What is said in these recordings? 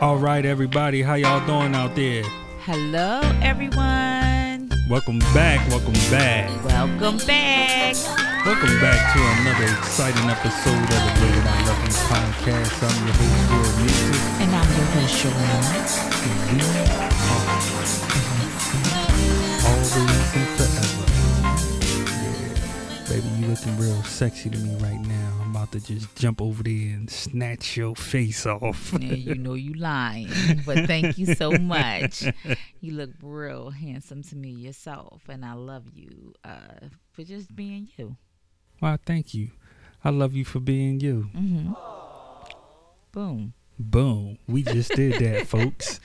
All right, everybody, how y'all doing out there? Hello, everyone. Welcome back. Welcome back. Welcome back. Welcome back to another exciting episode of the Way That I Love You podcast. I'm your host, Will Music. And I'm your host, Sherona. And we are always and forever. Yeah, baby, you looking real sexy to me right now. About to just jump over there and snatch your face off. Yeah, you know you lying, but thank you so much. You look real handsome to me yourself, and I love you uh, for just being you. Well, thank you. I love you for being you. Mm-hmm. Boom. Boom. We just did that, folks.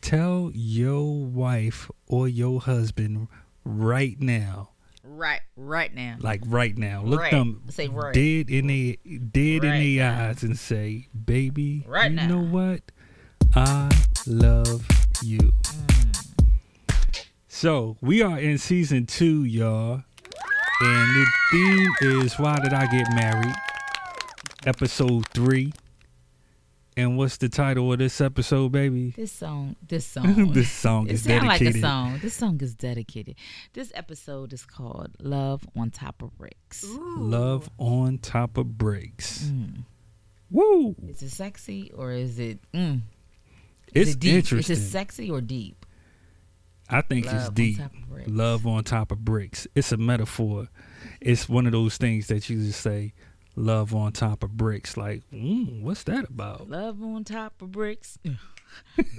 Tell your wife or your husband right now. Right, right now. Like right now. Look Right. them Say right. dead in the dead in the now. eyes and say, Baby, Right you now. know what? I love you. Mm. So we are in season two, y'all. And the theme is Why Did I Get Married? Episode three. And what's the title of this episode, baby? This song, this song. this song It is sounds like dedicated. a song. This song is dedicated. This episode is called "Love on Top of Bricks." Love on top of bricks. Mm. Woo! Is it sexy or is it? Mm, It's it deep? interesting. Is it sexy or deep? I think Love it's deep. bricks. Love on top of bricks. It's a metaphor. It's one of those things that you just say, love on top of bricks. Like, mm, what's that about? Love on top of bricks.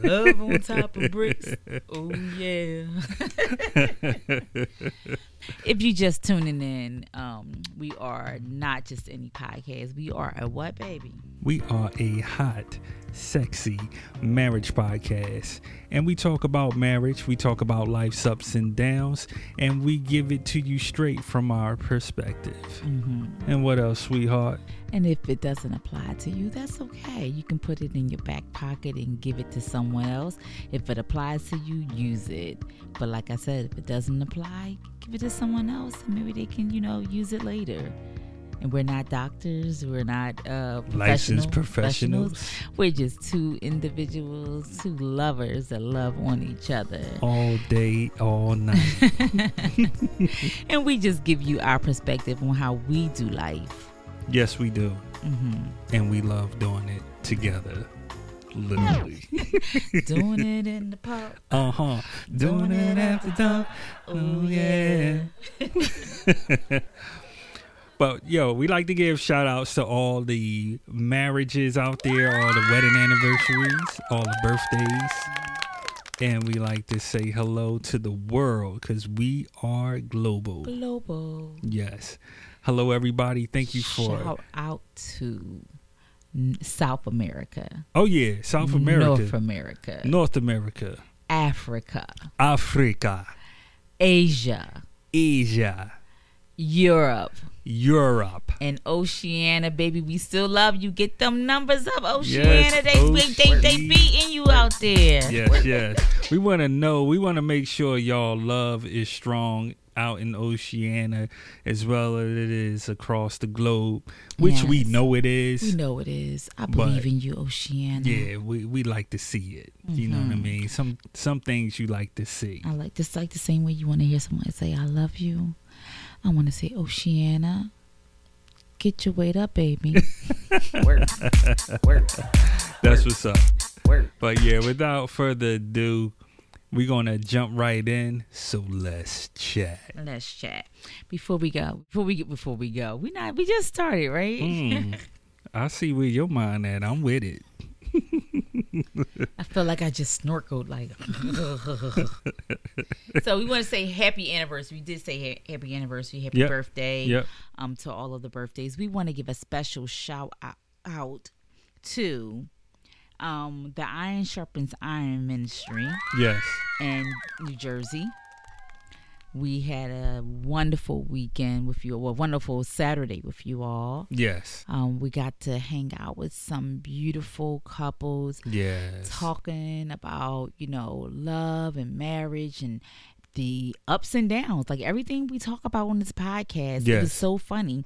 Love on top of bricks. Oh yeah. if you just tuning in, um, we are not just any podcast. We are a what, baby? We are a hot, sexy marriage podcast. And we talk about marriage, we talk about life's ups and downs, and we give it to you straight from our perspective. hmm And what else, sweetheart? And if it doesn't apply to you, that's okay. You can put it in your back pocket and give it to someone else. If it applies to you, use it. But like I said, if it doesn't apply, give it to someone else and maybe they can, you know, use it later. And we're not doctors, we're not uh, Licensed professional- professionals. We're just two individuals, two lovers that love on each other. All day, all night. and we just give you our perspective on how we do life. yes, we do. hmm And we love doing it together. Literally. Doing it in the park. Uh huh. Doing it after dark. Oh, yeah. But yo, we like to give shout outs to all the marriages out there, all the wedding anniversaries, all the birthdays. And we like to say hello to the world because we are global. Global. Yes. Hello, everybody. Thank you for. Shout out to N- South America, Oh, yeah. South America. North America, North America. Africa, Africa. Asia, Asia. Europe, Europe. and Oceania, baby. We still love you. Get them numbers up, Oceania. Yes, they, they, they, they beating you out there. Yes, yes. We want to know. We want to make sure y'all love is strong out in Oceania as well as it is across the globe, which we know it is. We know it is. I believe in you, Oceania. Yeah, we, we like to see it. You know what I Mhm. mean? Some some things you like to see. I like just like the same way you want to hear someone say "I love you." I want to say Oceania. Get your weight up, baby. work, work, That's what's up. work. But yeah, without further ado, we're gonna jump right in. So let's chat. Let's chat before we go. Before we get before we go, we not we just started, right? Mm, I see where your mind at. I'm with it. I feel like I just snorkeled like. so we want to say happy anniversary. We did say happy anniversary, happy Yep. birthday. Yep. Um, to all of the birthdays, we want to give a special shout out, out to um the Iron Sharpens Iron Ministry Yes. in New Jersey. We had a wonderful weekend with you, well, wonderful Saturday with you all. Yes. Um, we got to hang out with some beautiful couples Yes. talking about you know love and marriage and the ups and downs like everything we talk about on this podcast it was so funny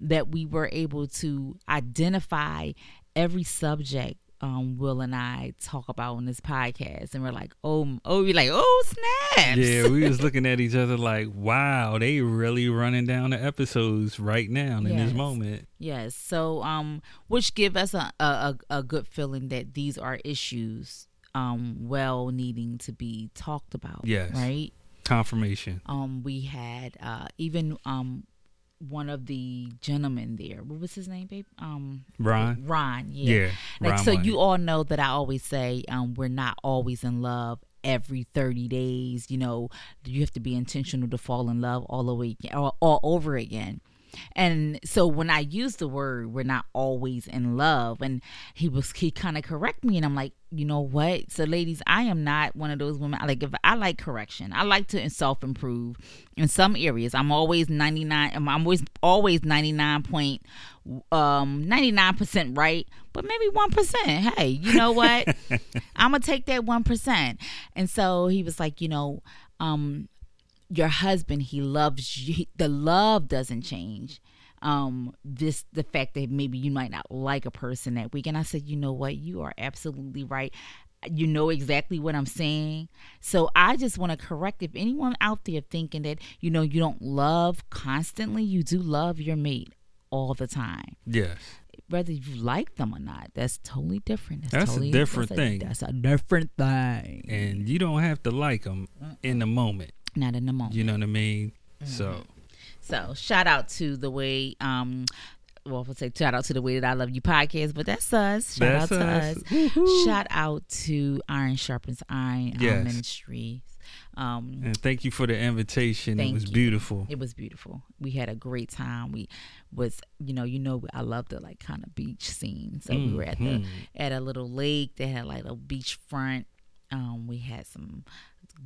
that we were able to identify every subject um, Will and I talk about on this podcast, and we're like, oh, oh, we're like, oh, snaps. Yeah, we was looking at each other like, wow, they really running down the episodes right now in Yes. this moment. Yes. So, um, which give us a, a a a good feeling that these are issues, um, well needing to be talked about. Yes. Right. Confirmation. Um, we had uh even um one of the gentlemen there. What was his name, babe? Um, Ron? Ron. Yeah. Yeah. Like Ron so, you all know that I always say, um, we're not always in love every 30 days. You know, you have to be intentional to fall in love all the way all, all over again. And so when I use the word, we're not always in love. And he was he kind of correct me, and I'm like, you know what? So ladies, I am not one of those women. I like if I like correction, I like to self improve in some areas. I'm always 99. I'm always always 99 point um 99% right but maybe 1% hey you know what i'm gonna take that 1% and so he was like you know um your husband he loves you the love doesn't change um this the fact that maybe you might not like a person that week. And i said you know what? You are absolutely right. You know exactly what i'm saying. So i just want to correct if anyone out there thinking that you know you don't love constantly you do love your mate all the time. Yes. whether you like them or not that's totally different. That's a totally, different that's a- thing. that's a different thing. And you don't have to like them in the moment. Not in the moment You know what I mean? Mm-hmm. So, So shout out to the way um well we'll say shout out to the way that I love you podcast, but that's us. Shout That's out to us. us. Woo-hoo. Shout out to Iron Sharpens Iron um, Yes. Ministries. Um and thank you for the invitation. It was you. beautiful. it was beautiful. We had a great time. We was you know, you know I love the like kind of beach scene. So we were at the Mhm. at a little lake that had like a beach front. Um we had some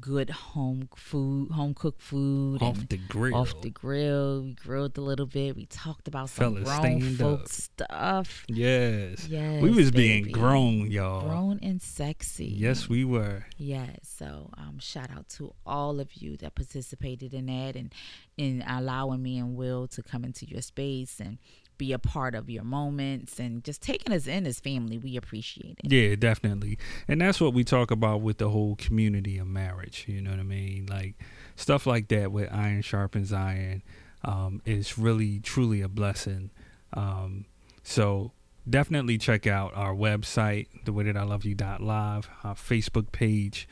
good home food, home cooked food Off the grill. off the grill. We grilled a little bit. We talked about some Fellas, grown folk up. stuff. yes. Yes, we was being grown, y'all. grown and sexy. Yes, we were. Yes. So, um, shout out to all of you that participated in that and in allowing me and Will to come into your space and be a part of your moments and just taking us in as family. We appreciate it. Yeah, definitely. And that's what we talk about with the whole community of marriage. You know what I mean? Like stuff like that with iron sharpens iron um, is really, truly a blessing. Um, so definitely check out our website, the way that I love you live, our Facebook page,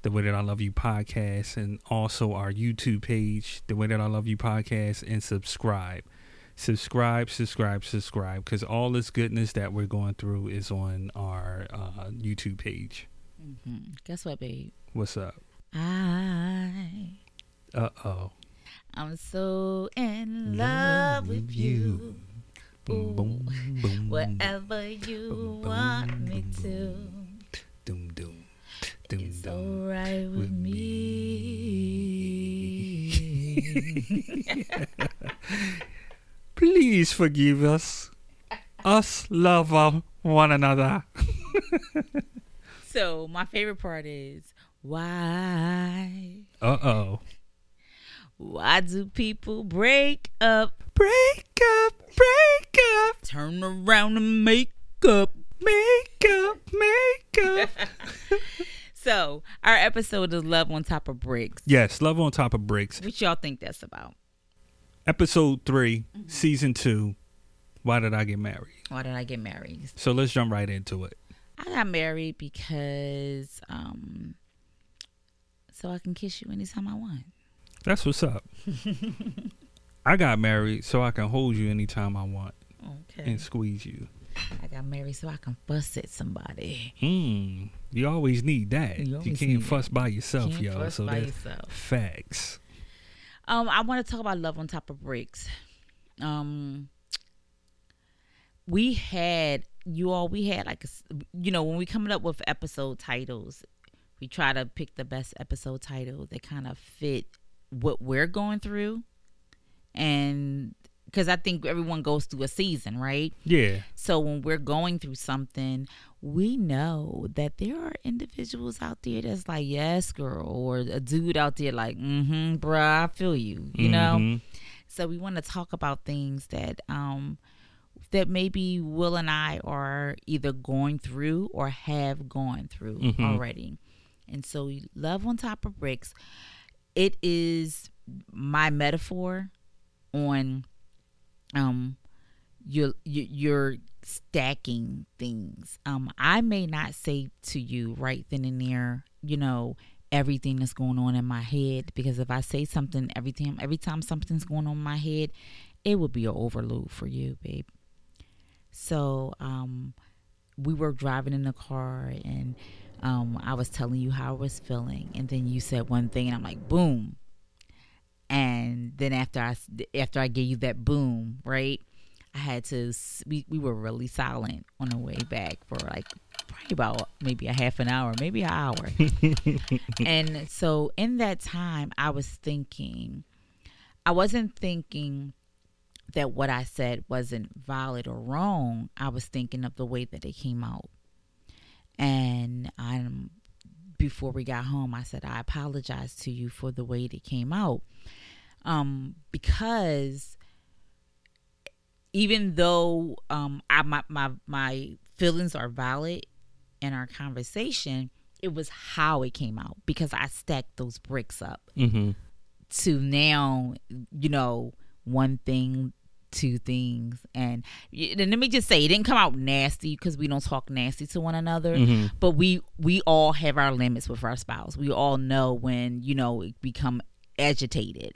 the way that I love you podcast, and also our YouTube page, the way that I love you podcast, and subscribe subscribe, subscribe, subscribe, because all this goodness that we're going through is on our uh, YouTube page. hmm Guess what, babe? What's up? I Uh oh. I'm so in love with you. Boom, boom, boom. Whatever you Boom, want me to, Doom, doom, doom, it's doom. alright with with me. Please forgive us. Us love our- one another. so my favorite part is why? Uh oh. Why do people break up, Break up, break up, turn around and make up? make up, make up. So our episode is love on top of bricks. yes, love on top of bricks. What y'all think that's about? Episode 3 Mm-hmm. season two. Why did I get married? Why did I get married? So let's jump right into it. I got married because um so I can kiss you anytime I want. That's what's up. I got married so I can hold you anytime I want Okay. and squeeze you. I got married so I can fuss at somebody. Hmm. You always need that. You You, can't fuss by yourself, Can't y'all. fuss So by that's yourself. facts. Um, I want to talk about love on top of bricks. Um, we had you all. We had like a you know when we coming up with episode titles, we try to pick the best episode title that kind of fit what we're going through, and because I think everyone goes through a season, right? Yeah. So when we're going through something, we know that there are individuals out there that's like, yes, girl, or a dude out there like, mm-hmm, bruh, I feel you, you know? Mhm. So we want to talk about things that um that maybe Will and I are either going through or have gone through Mhm. already. And so, love on top of bricks, it is my metaphor on um you're you- you're stacking things. Um, I may not say to you right then and there, you know, everything that's going on in my head because if I say something every time every time something's going on in my head, it would be an overload for you, babe. So, um, we were driving in the car and um, I was telling you how I was feeling, and then you said one thing, and I'm like, boom. And then after I after I gave you that boom, right? I had to. We we were really silent on the way back for like probably about maybe a half an hour, maybe an hour. and so in that time, I was thinking, I wasn't thinking that what I said wasn't valid or wrong. I was thinking of the way that it came out. And I'm before we got home, I said I apologize to you for the way that it came out, um, because even though um, I my, my my feelings are valid in our conversation, it was how it came out because I stacked those bricks up Mm-hmm. to now, you know, one thing, two things, and, and let me just say, it didn't come out nasty because we don't talk nasty to one another. Mm-hmm. But we we all have our limits with our spouse. We all know when you know it become agitated.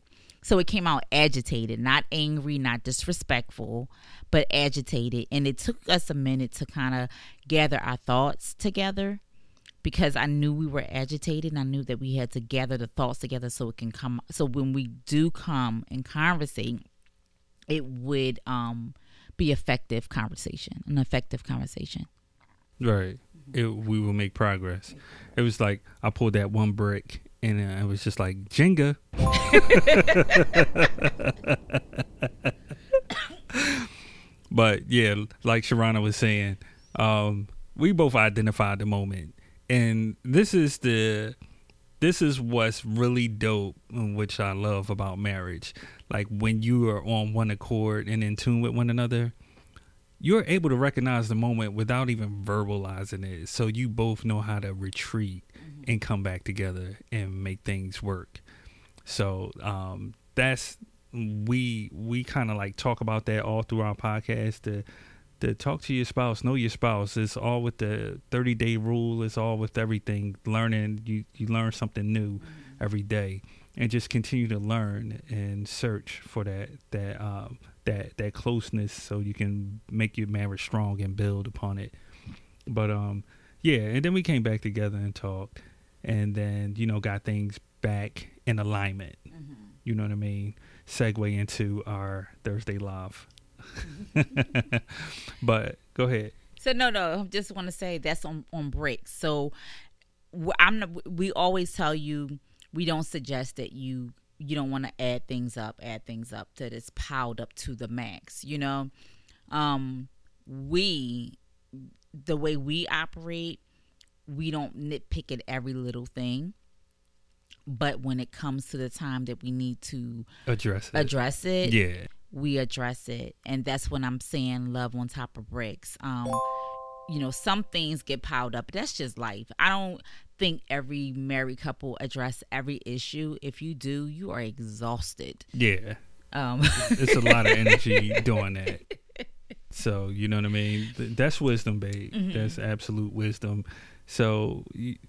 So it came out agitated, not angry, not disrespectful, but agitated. And it took us a minute to kind of gather our thoughts together because I knew we were agitated and I knew that we had to gather the thoughts together so it can come so when we do come and conversate it would um be effective conversation an effective conversation Right. It, we will make progress. It was like I pulled that one brick and I was just like Jenga. but yeah, like Sherona was saying, um, we both identified the moment, and this is the this is what's really dope, which I love about marriage. Like when you are on one accord and in tune with one another, you're able to recognize the moment without even verbalizing it. So you both know how to retreat and come back together and make things work. So um, that's we we kind of like talk about that all through our podcast. To to talk to your spouse, know your spouse. It's all with the thirty day rule. It's all with everything. Learning you you learn something new every day, and just continue to learn and search for that that um, that that closeness, so you can make your marriage strong and build upon it. But um, yeah, and then we came back together and talked, and then you know got things back in alignment. You know what I mean? Segue into our Thursday live. but go ahead. So no, no. I just want to say that's on on bricks. So I'm. not- We always tell you we don't suggest that you you don't want to add things up, add things up that is piled up to the max. You know, um, we the way we operate, we don't nitpick at every little thing. But when it comes to the time that we need to Address it. address it, Yeah. we address it and that's when i'm saying love on top of bricks um you know some things get piled up that's just life i don't think every married couple address every issue if you do you are exhausted Yeah. um It's a lot of energy doing that. So you know what I mean. That's wisdom, babe. That's absolute wisdom. So,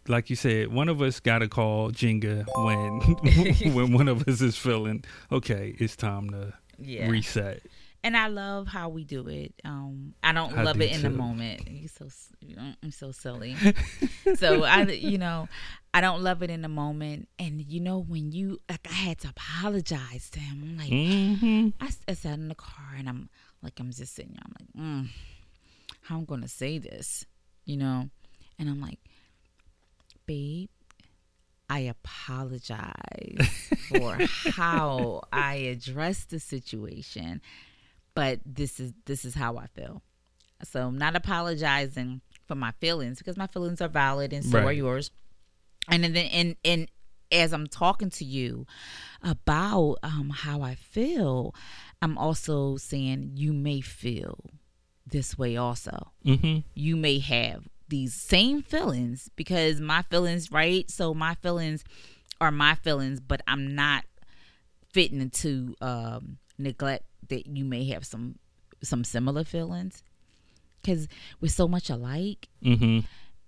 like you said, one of us got to call Jenga when when one of us is feeling okay. It's time to yeah reset. And i love how we do it. Um i don't I love do it in the moment. You so i'm so silly. So i you know i don't love it in the moment. And you know when you like i had to apologize to him. I'm like hmm I, I sat in the car and I'm like, I'm just sitting there. I'm like, mm, how I'm going to say this, you know? And I'm like, babe, I apologize for how I addressed the situation, but this is this is how I feel. So I'm not apologizing for my feelings because my feelings are valid and so are yours. And then and and as I'm talking to you about um, how I feel, I'm also saying you may feel this way also. Mm-hmm. You may have these same feelings because my feelings, right? So my feelings are my feelings, but I'm not fitting into um, neglect that you may have some some similar feelings. Because we're so much alike. Mm-hmm.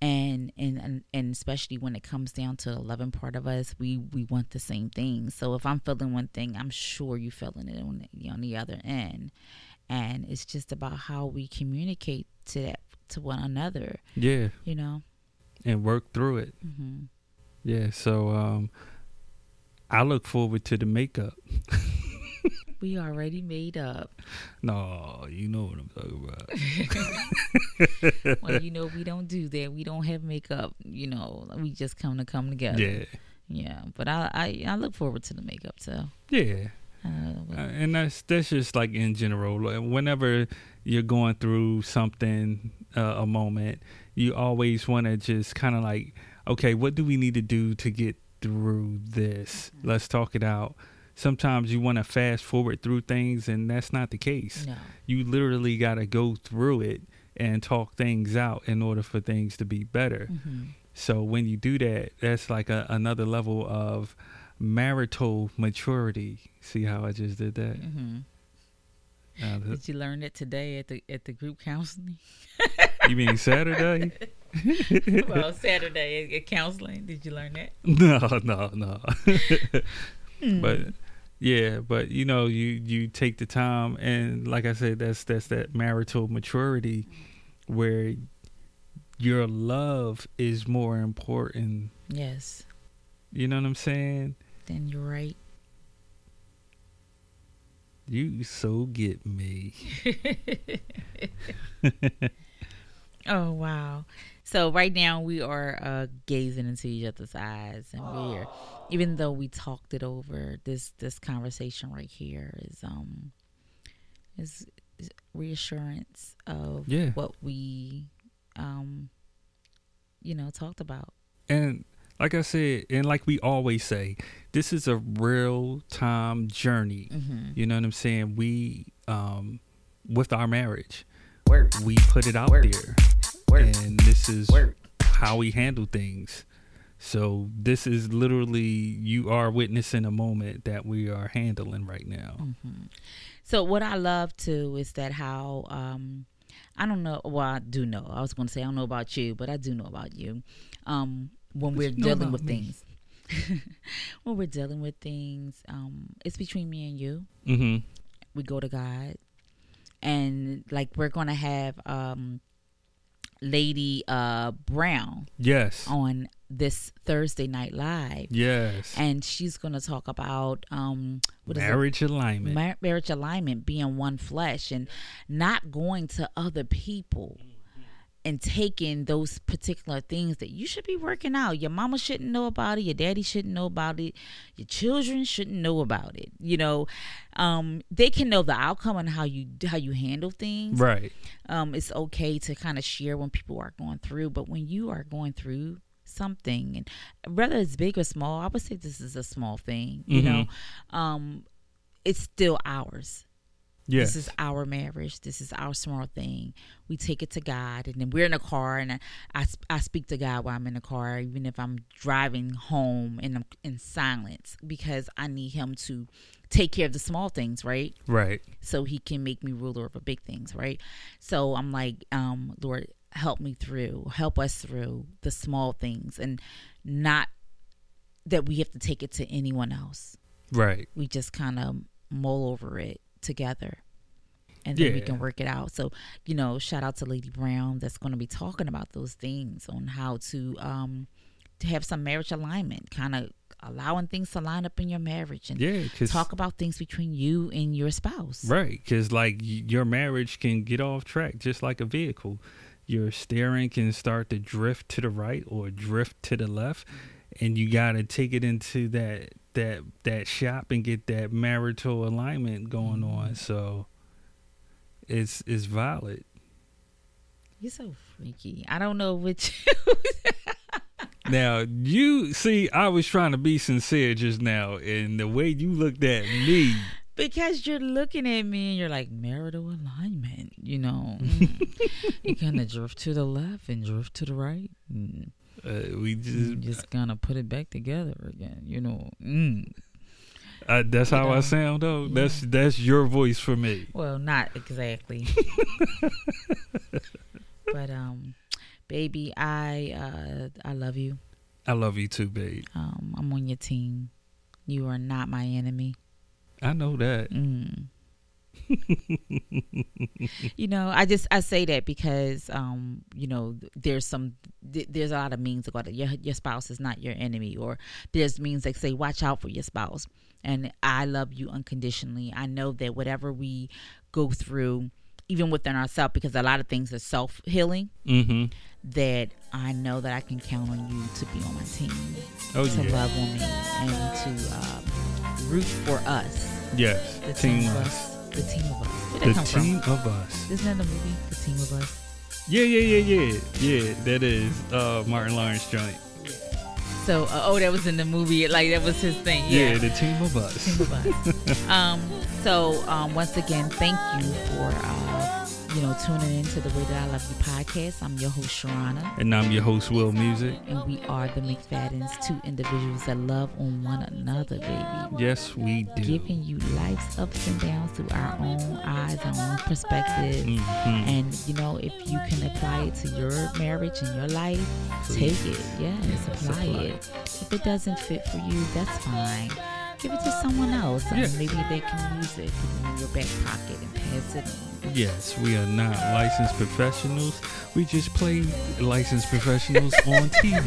and, and and and especially when it comes down to the loving part of us we we want the same thing. So if i'm feeling one thing i'm sure you're feeling it on the, on the other end. And it's just about how we communicate to that to one another. Yeah, you know? And work through it. hmm Yeah, so um, I look forward to the makeup. we already made up No, you know what I'm talking about. well you know we don't do that we don't have makeup you know we just come to come together yeah, yeah but i i, I look forward to the makeup too. yeah. uh, and that's that's just like in general. Like, Whenever you're going through something, uh, a moment, you always want to just kind of like, okay, what do we need to do to get through this? Let's talk it out. Sometimes you want to fast forward through things, and that's not the case. no You literally got to go through it and talk things out in order for things to be better. hmm So when you do that, that's like a, another level of marital maturity. See how I just did that? hmm Uh, the- Did you learn it today at the at the group counseling? you mean Saturday? well, Saturday at, at counseling. Did you learn that? No, no, no. Hmm. but yeah, but you know, you you take the time, and like I said, that's that's that marital maturity where your love is more important. yes, You know what I'm saying? then you're right. You so get me. Oh wow! So right now we are uh, gazing into each other's eyes, and we're even though we talked it over, this this conversation right here is um is, is reassurance of Yeah. what we um you know talked about. And like I said, and like we always say, this is a real time journey. Mm-hmm. You know what I'm saying? We, um, with our marriage, Work, we put it out Work. there, and this is work. how we handle things. So this is literally you are witnessing a moment that we are handling right now. hmm So what I love too is that how um I don't know well I do know. I was gonna say I don't know about you, but I do know about you. Um when we're you dealing with me? things. when we're dealing with things, um, it's between me and you. hmm We go to God. And like we're gonna have um Lady uh Brown Yes. on this Thursday night live. Yes. And she's gonna talk about um what is it? Marriage alignment. Mar- marriage alignment being one flesh and not going to other people and taking those particular things that you should be working out. Your mama shouldn't know about it. Your daddy shouldn't know about it. Your children shouldn't know about it you know. Um, they can know the outcome and how you how you handle things. Right. um, it's okay to kind of share when people are going through but when you are going through something and whether it's big or small i would say this is a small thing you Mhm. know um, it's still ours Yes. this is our marriage. This is our small thing. We take it to god and then we're in a car and I, I, I speak to god while i'm in the car even if i'm driving home and i'm in silence because i need him to take care of the small things right? Right. so he can make me ruler over big things right? So i'm like um lord help me through. Help us through the small things and not that we have to take it to anyone else. Right. we just kind of mull over it together and then we can work it out so you know shout out to lady brown that's going to be talking about those things on how to um to have some marriage alignment kind of allowing things to line up in your marriage and Yeah. Cause talk about things between you and your spouse Right, because like your marriage can get off track just like a vehicle. Your steering can start to drift to the right or drift to the left, and you got to take it into that that that shop and get that marital alignment going mm-hmm. on. So it's it's valid. you're so freaky i don't know which Now you see, I was trying to be sincere just now, and the way you looked at me, because you're looking at me and you're like marital alignment. You know, you kind of drift to the left and drift to the right. And Uh, we you just, just gonna put it back together again. You know. Mm. uh, that's how I sound though. That's that's your voice for me. Well, not exactly. but um, baby, I uh, I love you. I love you too, babe. Um, I'm on your team. You are not my enemy. I know that. Mm. you know, I just I say that because um, you know, there's some th- there's a lot of means about it. Your your spouse is not your enemy, or there's means like say watch out for your spouse. And I love you unconditionally. I know that whatever we go through, even within ourselves, because a lot of things are self healing. Mm-hmm. That I know that I can count on you to be on my team, Oh to yeah. love on me, and to um, root for us. Yes. The team team of us. us. The team of us. Where'd The come from? team of us. Isn't that the movie? The team of us. Yeah, yeah, yeah, yeah, yeah. That is uh, Martin Lawrence joint. So, uh, oh, that was in the movie. Like that was his thing. Yeah, Yeah. the team of us. team of us. um. So, um. Once again, thank you for uh, you know, tuning in to the Way That I Love You podcast. I'm your host Sherona, And I'm your host, Will Music. and we are the McFaddens, two individuals that love on one another, baby. Yes, we do. Giving you life's ups and downs through our own eyes, our own perspective. Mhm. And you know, if you can apply it to your marriage and your life, take it. Yes, apply apply it. If it doesn't fit for you, that's fine. Give it to someone else. and Yeah. maybe they can use it in your back pocket and pass it on. Yes, we are not licensed professionals. We just play licensed professionals on TV.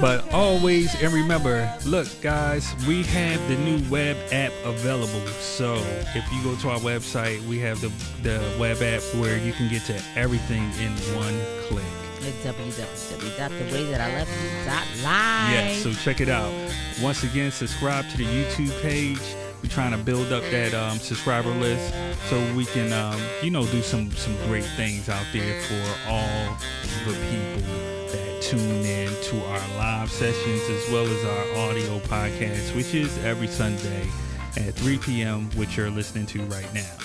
but always, and remember, look, guys, we have the new web app available. So if you go to our website, we have the, the web app where you can get to everything in one click. At www.thewaythatIloveYou.live. Yes, so check it out. Once again, subscribe to the YouTube page. We're trying to build up that um, subscriber list so we can, um, you know, do some some great things out there for all the people that tune in to our live sessions as well as our audio podcast, which is every Sunday at 3 p.m., which you're listening to right now.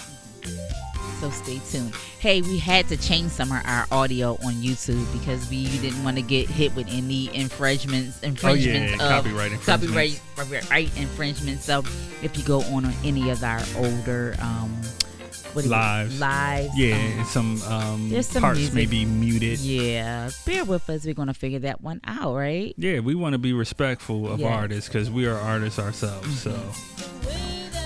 So stay tuned. Hey, we had to change some of our audio on YouTube because we didn't want to get hit with any infringements. Infringements Oh, yeah, of copyright infringements. copyright right infringements. So if you go on on any of our older um, what? Lives. lives, Yeah, um, some, um, there's some parts music. may be muted. yeah. Bear with us. We're gonna figure that one out, right? Yeah, we want to be respectful of Yes. artists because we are artists ourselves. So.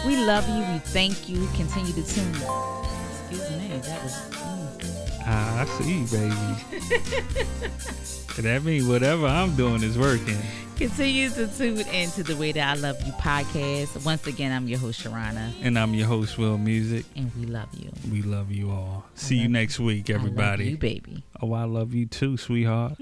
We love you. We thank you. Continue to tune. Excuse me. That was. mm. Ah, I see, baby. that means whatever I'm doing is working. Continue to tune into the Way That I Love You podcast. Once again, I'm your host, Sherona, And I'm your host, Will Music. and we love you. We love you all. See you next week, I love everybody. you, baby. Oh, I love you too, sweetheart.